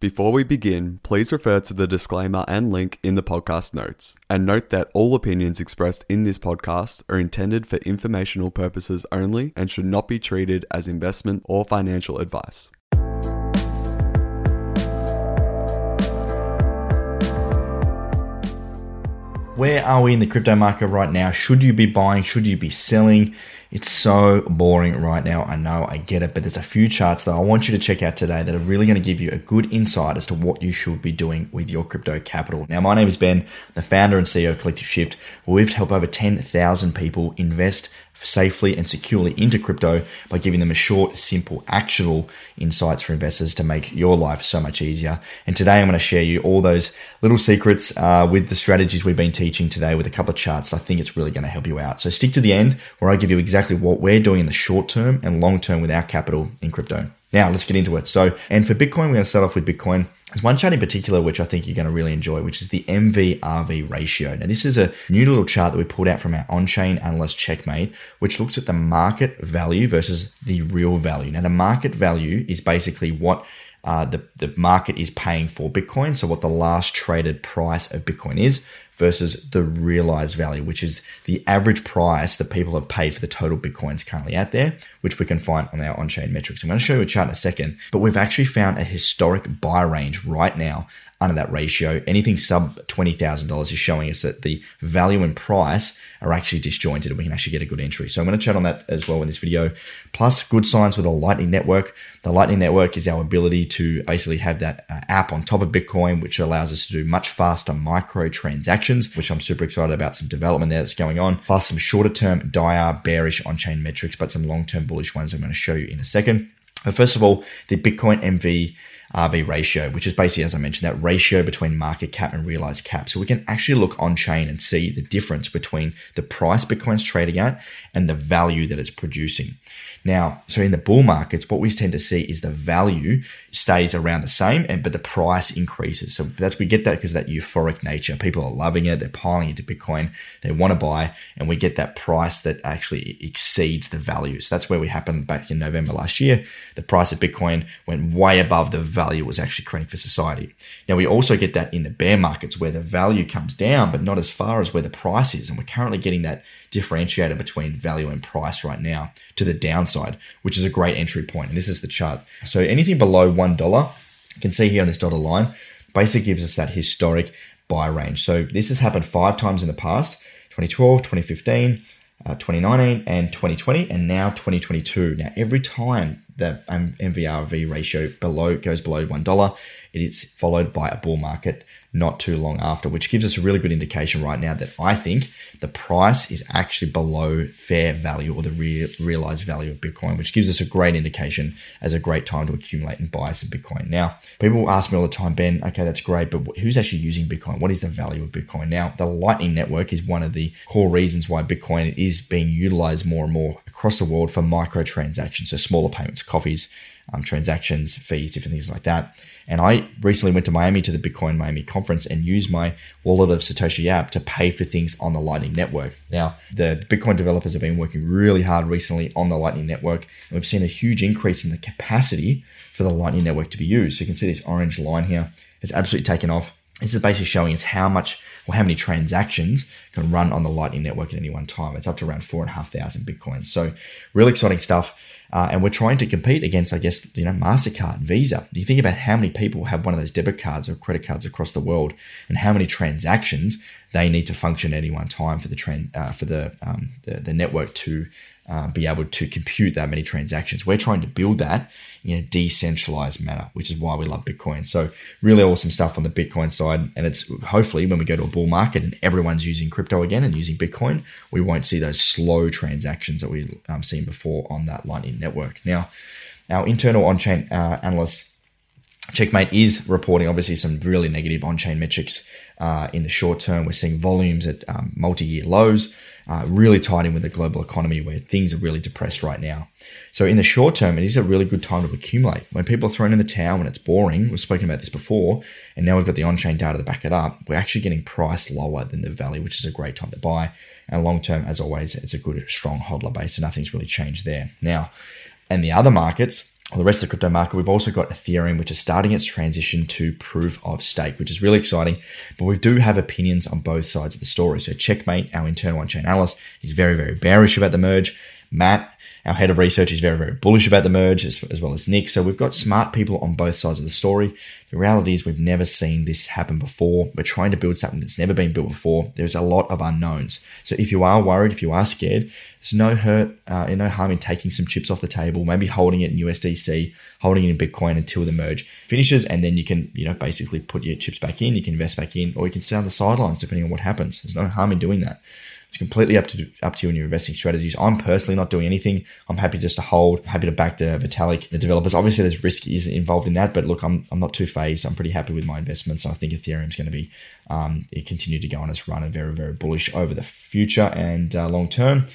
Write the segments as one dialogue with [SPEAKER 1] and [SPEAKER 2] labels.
[SPEAKER 1] Before we begin, please refer to the disclaimer and link in the podcast notes. And note that all opinions expressed in this podcast are intended for informational purposes only and should not be treated as investment or financial advice.
[SPEAKER 2] Where are we in the crypto market right now? Should you be buying? Should you be selling? It's so boring right now. I know, I get it, but there's a few charts that I want you to check out today that are really going to give you a good insight as to what you should be doing with your crypto capital. Now, my name is Ben, the founder and CEO of Collective Shift. We've helped over 10,000 people invest safely and securely into crypto by giving them a short, simple, actionable insights for investors to make your life so much easier. And today I'm going to share you all those little secrets uh, with the strategies we've been teaching today with a couple of charts. I think it's really going to help you out. So stick to the end where I give you exactly what we're doing in the short term and long term with our capital in crypto. Now let's get into it. So, and for Bitcoin, we're going to start off with Bitcoin. There's one chart in particular which I think you're going to really enjoy, which is the MVRV ratio. Now, this is a new little chart that we pulled out from our on chain analyst Checkmate, which looks at the market value versus the real value. Now, the market value is basically what uh, the, the market is paying for Bitcoin. So, what the last traded price of Bitcoin is versus the realized value, which is the average price that people have paid for the total Bitcoins currently out there, which we can find on our on chain metrics. I'm going to show you a chart in a second, but we've actually found a historic buy range right now under that ratio. Anything sub $20,000 is showing us that the value and price are actually disjointed and we can actually get a good entry. So I'm going to chat on that as well in this video. Plus, good signs with a Lightning Network. The Lightning Network is our ability to basically have that uh, app on top of Bitcoin, which allows us to do much faster micro transactions, which I'm super excited about some development there that's going on. Plus, some shorter term dire bearish on chain metrics, but some long term bullish ones I'm going to show you in a second. But first of all, the Bitcoin MV RV ratio, which is basically, as I mentioned, that ratio between market cap and realized cap. So we can actually look on chain and see the difference between the price Bitcoin's trading at and the value that it's producing. Now, so in the bull markets, what we tend to see is the value stays around the same, and but the price increases. So that's we get that because that euphoric nature. People are loving it, they're piling into Bitcoin, they want to buy, and we get that price that actually exceeds the value. So that's where we happened back in November last year. The price of Bitcoin went way above the value it was actually creating for society. Now we also get that in the bear markets where the value comes down, but not as far as where the price is. And we're currently getting that differentiator between value and price right now to the downside, which is a great entry point. And this is the chart. So anything below $1, you can see here on this dotted line, basically gives us that historic buy range. So this has happened five times in the past 2012, 2015, uh, 2019, and 2020, and now 2022. Now, every time the MVRV ratio below goes below $1, it is followed by a bull market not too long after, which gives us a really good indication right now that I think the price is actually below fair value or the real, realized value of Bitcoin, which gives us a great indication as a great time to accumulate and buy some Bitcoin. Now, people ask me all the time, Ben, okay, that's great, but who's actually using Bitcoin? What is the value of Bitcoin? Now, the Lightning Network is one of the core reasons why Bitcoin is being utilized more and more across the world for microtransactions, so smaller payments, coffees, um, transactions, fees, different things like that. And I recently went to Miami to the Bitcoin Miami conference and used my wallet of Satoshi app to pay for things on the Lightning Network. Now, the Bitcoin developers have been working really hard recently on the Lightning Network, and we've seen a huge increase in the capacity for the Lightning Network to be used. So you can see this orange line here has absolutely taken off. This is basically showing us how much or how many transactions can run on the Lightning Network at any one time. It's up to around four and a half thousand Bitcoins. So, really exciting stuff. Uh, and we're trying to compete against, I guess, you know, Mastercard, Visa. You think about how many people have one of those debit cards or credit cards across the world, and how many transactions they need to function at any one time for the trend uh, for the, um, the the network to um, be able to compute that many transactions. We're trying to build that in a decentralized manner, which is why we love Bitcoin. So, really awesome stuff on the Bitcoin side. And it's hopefully when we go to a bull market and everyone's using crypto again and using Bitcoin, we won't see those slow transactions that we've um, seen before on that Lightning network. Now, our internal on chain uh, analyst Checkmate is reporting obviously some really negative on chain metrics uh, in the short term. We're seeing volumes at um, multi year lows, uh, really tied in with the global economy where things are really depressed right now. So, in the short term, it is a really good time to accumulate. When people are thrown in the towel when it's boring, we've spoken about this before, and now we've got the on chain data to back it up, we're actually getting priced lower than the value, which is a great time to buy. And long term, as always, it's a good, strong hodler base, so nothing's really changed there. Now, and the other markets, the rest of the crypto market, we've also got Ethereum, which is starting its transition to proof of stake, which is really exciting. But we do have opinions on both sides of the story. So, Checkmate, our internal on chain analyst, is very, very bearish about the merge. Matt, our head of research, is very, very bullish about the merge, as, as, well as Nick. So we've got smart people on both sides of the story. The reality is we've never seen this happen before. We're trying to build something that's never been built before. There's a lot of unknowns. So if you are worried, if you are scared, there's no hurt, uh, no harm in taking some chips off the table, maybe holding it in USDC, holding it in Bitcoin until the merge finishes, and then you can, you know, basically put your chips back in, you can invest back in, or you can sit on the sidelines depending on what happens. There's no harm in doing that. It's completely up to up to you and your investing strategies. I'm personally not doing anything. I'm happy just to hold, happy to back the Vitalik, the developers. Obviously, there's risk is involved in that, but look, I'm, I'm not too phased. I'm pretty happy with my investments. I think Ethereum is going to be um, continue to go on its run and very very bullish over the future and uh, long term.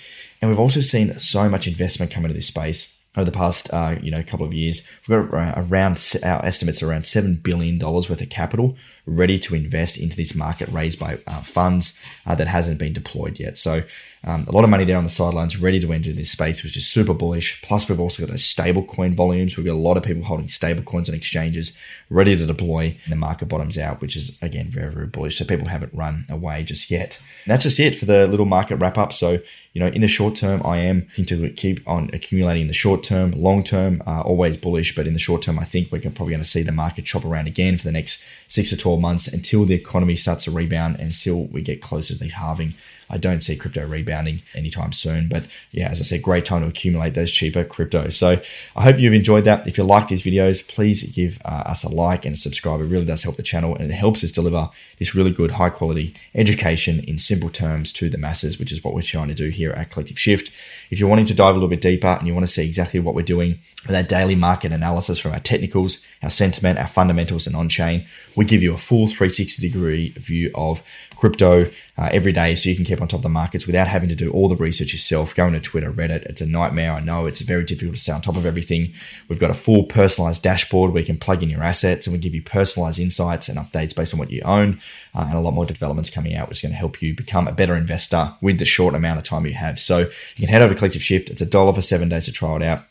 [SPEAKER 2] And we've also seen so much investment come into this space over the past uh, you know couple of years. We've got around our estimates around seven billion dollars worth of capital ready to invest into this market raised by uh, funds uh, that hasn't been deployed yet. So um, a lot of money there on the sidelines, ready to enter this space, which is super bullish. Plus, we've also got those stable coin volumes. We've got a lot of people holding stable coins on exchanges, ready to deploy. And the market bottoms out, which is again very very bullish. So people haven't run away just yet. And that's just it for the little market wrap up. So you know, in the short term, I am looking to keep on accumulating in the short term. Long term, uh, always bullish, but in the short term, I think we're probably going to see the market chop around again for the next six to 12 months until the economy starts to rebound and until we get closer to the halving. I don't see crypto rebounding anytime soon. But yeah, as I said, great time to accumulate those cheaper cryptos. So I hope you've enjoyed that. If you like these videos, please give uh, us a like and a subscribe. It really does help the channel and it helps us deliver this really good, high quality education in simple terms to the masses, which is what we're trying to do here at Collective Shift. If you're wanting to dive a little bit deeper and you want to see exactly what we're doing with our daily market analysis from our technicals, our sentiment, our fundamentals, and on chain, we give you a full 360 degree view of crypto uh, every day so you can keep on top of the markets without having to do all the research yourself. Going to Twitter, Reddit, it's a nightmare. I know it's very difficult to stay on top of everything. We've got a full personalized dashboard where you can plug in your assets and we give you personalized insights and updates based on what you own, uh, and a lot more developments coming out, which is going to help you become a better investor with the short amount of time you have. So you can head over to Collective Shift. It's a dollar for seven days to try it out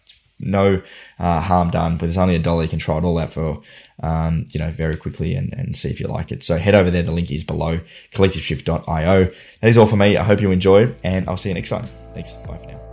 [SPEAKER 2] no uh, harm done, but there's only a dollar. You can try it all out for, um, you know, very quickly and, and see if you like it. So head over there. The link is below collectiveshift.io. That is all for me. I hope you enjoy and I'll see you next time. Thanks. Bye for now.